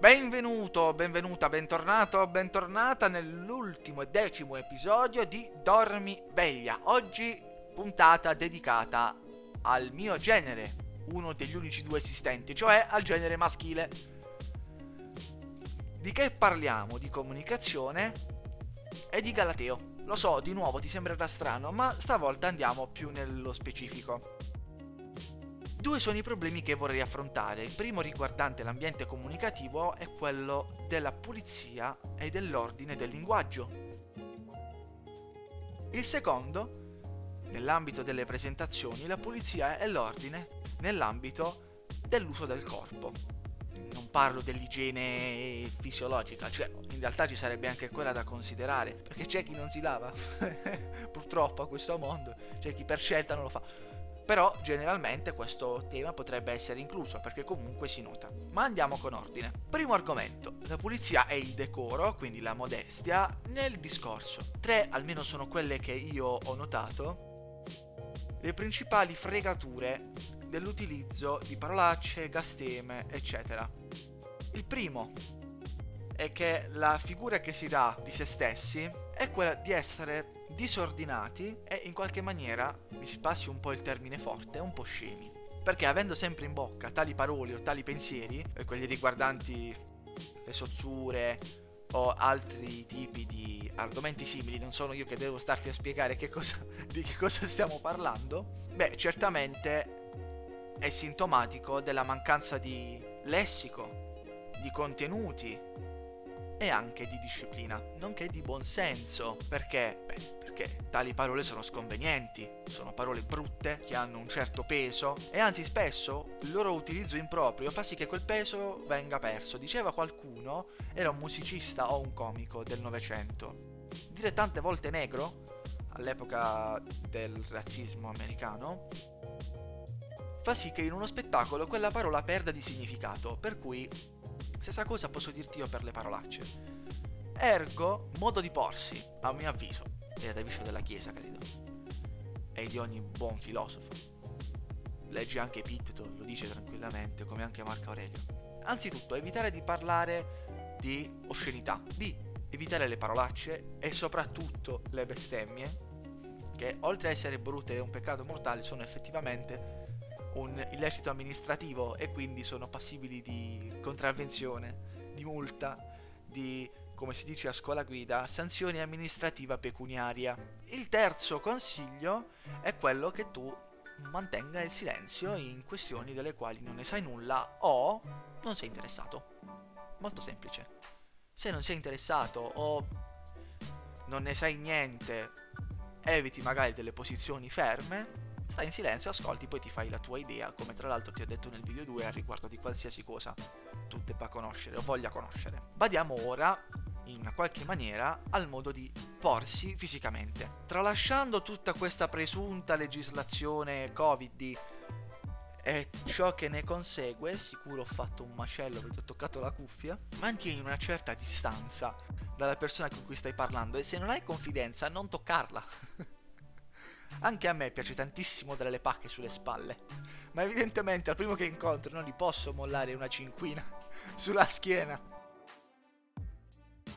Benvenuto, benvenuta, bentornato, bentornata nell'ultimo e decimo episodio di Dormi Veglia. Oggi puntata dedicata al mio genere, uno degli unici due esistenti, cioè al genere maschile. Di che parliamo? Di comunicazione e di Galateo. Lo so, di nuovo ti sembrerà strano, ma stavolta andiamo più nello specifico. Due sono i problemi che vorrei affrontare. Il primo riguardante l'ambiente comunicativo è quello della pulizia e dell'ordine del linguaggio. Il secondo, nell'ambito delle presentazioni, la pulizia e l'ordine nell'ambito dell'uso del corpo. Non parlo dell'igiene fisiologica, cioè in realtà ci sarebbe anche quella da considerare, perché c'è chi non si lava, purtroppo a questo mondo, c'è chi per scelta non lo fa però generalmente questo tema potrebbe essere incluso perché comunque si nota. Ma andiamo con ordine. Primo argomento, la pulizia e il decoro, quindi la modestia, nel discorso. Tre almeno sono quelle che io ho notato. Le principali fregature dell'utilizzo di parolacce, gasteme, eccetera. Il primo è che la figura che si dà di se stessi è quella di essere disordinati e in qualche maniera, mi si passi un po' il termine forte, un po' scemi. Perché avendo sempre in bocca tali parole o tali pensieri, quelli riguardanti le sozzure o altri tipi di argomenti simili, non sono io che devo starti a spiegare che cosa, di che cosa stiamo parlando, beh, certamente è sintomatico della mancanza di lessico, di contenuti e anche di disciplina, nonché di buonsenso. Perché? Beh, perché tali parole sono sconvenienti, sono parole brutte che hanno un certo peso e anzi spesso il loro utilizzo improprio fa sì che quel peso venga perso. Diceva qualcuno, era un musicista o un comico del Novecento. Dire tante volte negro, all'epoca del razzismo americano, fa sì che in uno spettacolo quella parola perda di significato, per cui stessa cosa posso dirti io per le parolacce. Ergo, modo di porsi, a mio avviso, era da vice della Chiesa, credo, e di ogni buon filosofo. Leggi anche Epitteto, lo dice tranquillamente, come anche Marco Aurelio. Anzitutto, evitare di parlare di oscenità, B. Evitare le parolacce e soprattutto le bestemmie, che oltre a essere brutte e un peccato mortale, sono effettivamente un illecito amministrativo e quindi sono passibili di contravvenzione, di multa, di come si dice a scuola guida, sanzione amministrativa pecuniaria. Il terzo consiglio è quello che tu mantenga il silenzio in questioni delle quali non ne sai nulla o non sei interessato. Molto semplice. Se non sei interessato o non ne sai niente, eviti magari delle posizioni ferme, stai in silenzio, ascolti, poi ti fai la tua idea, come tra l'altro ti ho detto nel video 2 a riguardo di qualsiasi cosa tu debba conoscere o voglia conoscere. Vadiamo ora in una qualche maniera al modo di porsi fisicamente. Tralasciando tutta questa presunta legislazione Covid e ciò che ne consegue, sicuro ho fatto un macello perché ho toccato la cuffia, mantieni una certa distanza dalla persona con cui stai parlando e se non hai confidenza non toccarla. Anche a me piace tantissimo dare le pacche sulle spalle, ma evidentemente al primo che incontro non gli posso mollare una cinquina sulla schiena.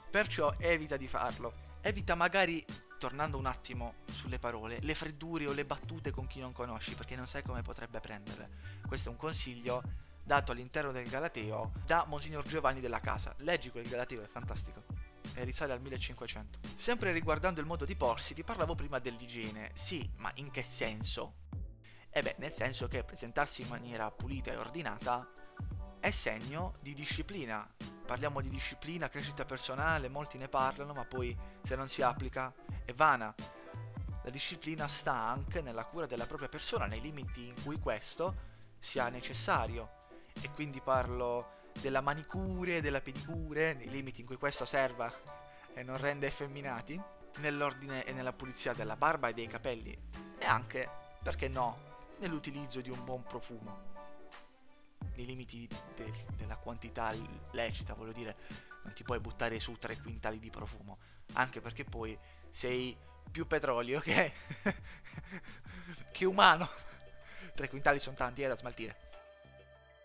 Perciò evita di farlo. Evita magari, tornando un attimo sulle parole, le freddure o le battute con chi non conosci, perché non sai come potrebbe prenderle. Questo è un consiglio dato all'interno del Galateo da Monsignor Giovanni della Casa. Leggi quel Galateo, è fantastico. E risale al 1500. Sempre riguardando il modo di porsi, ti parlavo prima dell'igiene. Sì, ma in che senso? E beh, nel senso che presentarsi in maniera pulita e ordinata è segno di disciplina, parliamo di disciplina, crescita personale, molti ne parlano, ma poi se non si applica è vana. La disciplina sta anche nella cura della propria persona, nei limiti in cui questo sia necessario. E quindi parlo della manicure, della pedicure, nei limiti in cui questo serva e non rende effeminati, nell'ordine e nella pulizia della barba e dei capelli, e anche, perché no, nell'utilizzo di un buon profumo nei limiti de- della quantità lecita, voglio dire, non ti puoi buttare su tre quintali di profumo, anche perché poi sei più petrolio che, che umano. Tre quintali sono tanti, è da smaltire.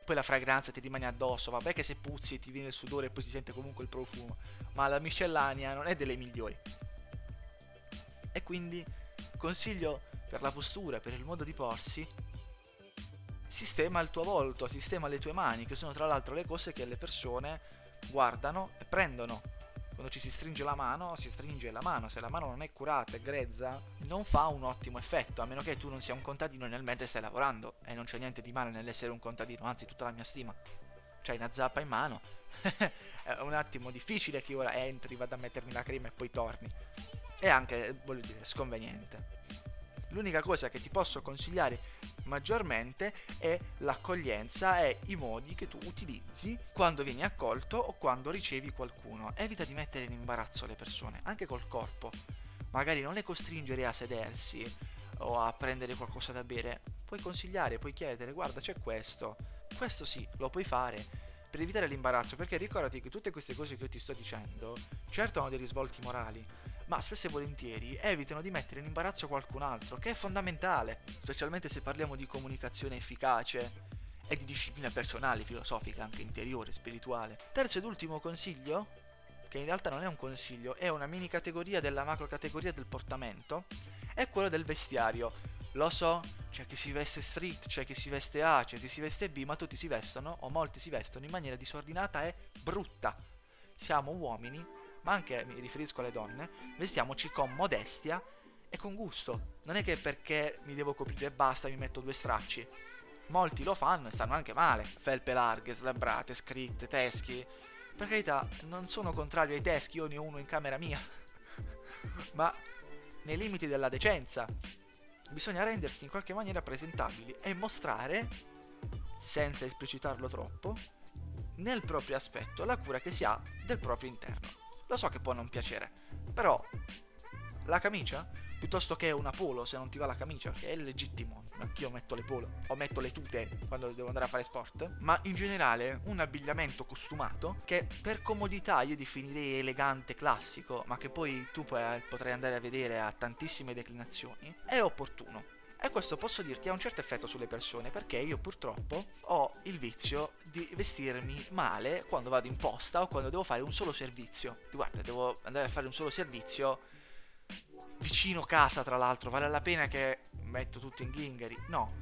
Poi la fragranza ti rimane addosso, vabbè che se puzzi e ti viene il sudore e poi si sente comunque il profumo, ma la miscellanea non è delle migliori. E quindi consiglio per la postura, per il modo di porsi, sistema il tuo volto, sistema le tue mani, che sono tra l'altro le cose che le persone guardano e prendono. Quando ci si stringe la mano, si stringe la mano. Se la mano non è curata e grezza, non fa un ottimo effetto, a meno che tu non sia un contadino e nel mentre stai lavorando. E non c'è niente di male nell'essere un contadino, anzi tutta la mia stima. C'hai una zappa in mano. è un attimo difficile che ora entri, vada a mettermi la crema e poi torni. E anche, voglio dire, sconveniente. L'unica cosa che ti posso consigliare maggiormente è l'accoglienza e i modi che tu utilizzi quando vieni accolto o quando ricevi qualcuno. Evita di mettere in imbarazzo le persone, anche col corpo. Magari non le costringere a sedersi o a prendere qualcosa da bere. Puoi consigliare, puoi chiedere, guarda c'è questo. Questo sì, lo puoi fare per evitare l'imbarazzo, perché ricordati che tutte queste cose che io ti sto dicendo, certo hanno dei risvolti morali, ma spesso e volentieri evitano di mettere in imbarazzo qualcun altro, che è fondamentale, specialmente se parliamo di comunicazione efficace e di disciplina personale, filosofica, anche interiore, spirituale. Terzo ed ultimo consiglio, che in realtà non è un consiglio, è una mini categoria della macro categoria del portamento, è quello del vestiario. Lo so, c'è chi si veste street, c'è chi si veste A, c'è chi si veste B, ma tutti si vestono, o molti si vestono in maniera disordinata e brutta. Siamo uomini ma anche mi riferisco alle donne, vestiamoci con modestia e con gusto. Non è che perché mi devo coprire e basta mi metto due stracci. Molti lo fanno e stanno anche male. Felpe larghe, slabbrate, scritte, teschi. Per carità, non sono contrario ai teschi, io ne ho uno in camera mia. Ma nei limiti della decenza. Bisogna rendersi in qualche maniera presentabili e mostrare, senza esplicitarlo troppo, nel proprio aspetto la cura che si ha del proprio interno. Lo so che può non piacere, però la camicia, piuttosto che una polo se non ti va la camicia, che è legittimo, anch'io metto le polo o metto le tute quando devo andare a fare sport, ma in generale un abbigliamento costumato che per comodità io definirei elegante, classico, ma che poi tu potrai andare a vedere a tantissime declinazioni, è opportuno. E questo posso dirti ha un certo effetto sulle persone perché io purtroppo ho il vizio di vestirmi male quando vado in posta o quando devo fare un solo servizio. Guarda, devo andare a fare un solo servizio vicino casa tra l'altro, vale la pena che metto tutto in ghingheri? No.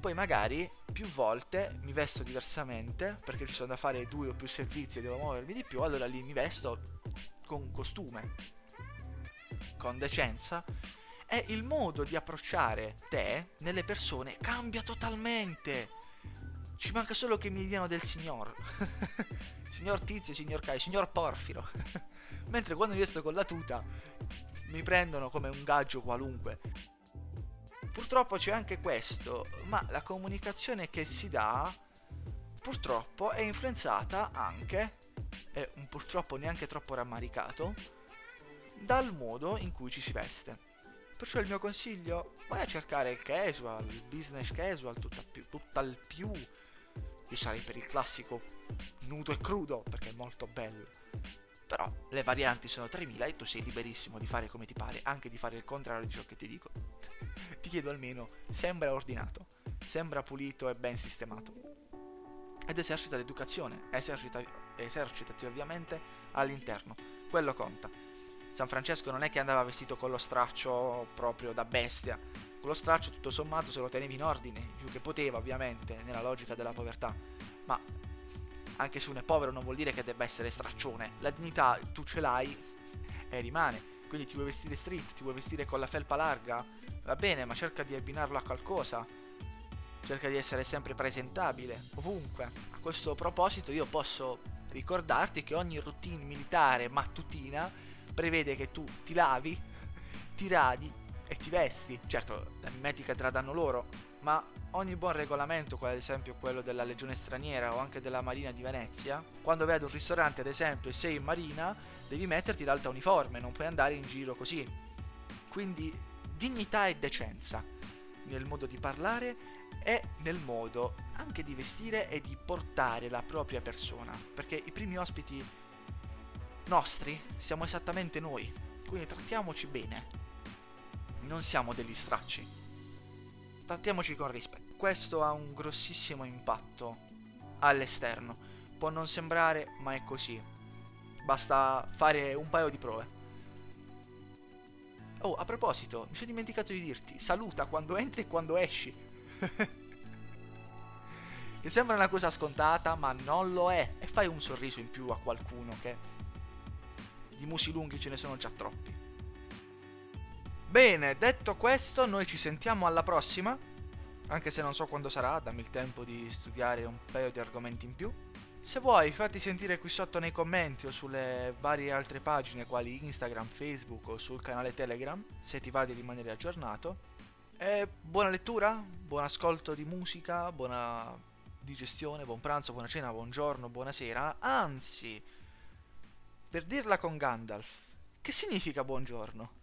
Poi magari più volte mi vesto diversamente perché ci sono da fare due o più servizi e devo muovermi di più, allora lì mi vesto con costume, con decenza è il modo di approcciare te nelle persone cambia totalmente. Ci manca solo che mi diano del signor. signor Tizio, signor Caio, signor Porfiro. Mentre quando io sto con la tuta mi prendono come un gaggio qualunque. Purtroppo c'è anche questo, ma la comunicazione che si dà purtroppo è influenzata anche, e purtroppo neanche troppo rammaricato, dal modo in cui ci si veste. Perciò il mio consiglio, vai a cercare il casual, il business casual, tutt'al più. Io sarei per il classico nudo e crudo, perché è molto bello. Però le varianti sono 3000 e tu sei liberissimo di fare come ti pare, anche di fare il contrario di ciò che ti dico. ti chiedo almeno, sembra ordinato, sembra pulito e ben sistemato. Ed esercita l'educazione, esercita, esercitati ovviamente all'interno, quello conta San Francesco non è che andava vestito con lo straccio proprio da bestia. Con lo straccio tutto sommato se lo tenevi in ordine, più che poteva ovviamente, nella logica della povertà. Ma anche se uno è povero non vuol dire che debba essere straccione. La dignità tu ce l'hai e rimane. Quindi ti vuoi vestire street, ti vuoi vestire con la felpa larga? Va bene, ma cerca di abbinarlo a qualcosa. Cerca di essere sempre presentabile, ovunque. A questo proposito io posso ricordarti che ogni routine militare mattutina prevede che tu ti lavi, ti radi e ti vesti. Certo, la mimetica te la danno loro, ma ogni buon regolamento, come ad esempio quello della Legione Straniera o anche della Marina di Venezia, quando vedi un ristorante ad esempio e sei in marina, devi metterti l'alta uniforme, non puoi andare in giro così. Quindi dignità e decenza nel modo di parlare e nel modo anche di vestire e di portare la propria persona, perché i primi ospiti nostri siamo esattamente noi, quindi trattiamoci bene. Non siamo degli stracci. Trattiamoci con rispetto. Questo ha un grossissimo impatto all'esterno. Può non sembrare, ma è così. Basta fare un paio di prove. Oh, a proposito, mi sono dimenticato di dirti, saluta quando entri e quando esci. che sembra una cosa scontata, ma non lo è. E fai un sorriso in più a qualcuno che di musi lunghi ce ne sono già troppi. Bene, detto questo, noi ci sentiamo alla prossima. Anche se non so quando sarà, dammi il tempo di studiare un paio di argomenti in più. Se vuoi, fatti sentire qui sotto nei commenti o sulle varie altre pagine quali Instagram, Facebook o sul canale Telegram, se ti va di rimanere aggiornato. E buona lettura, buon ascolto di musica, buona digestione, buon pranzo, buona cena, buongiorno, buonasera. Anzi, per dirla con Gandalf, che significa buongiorno?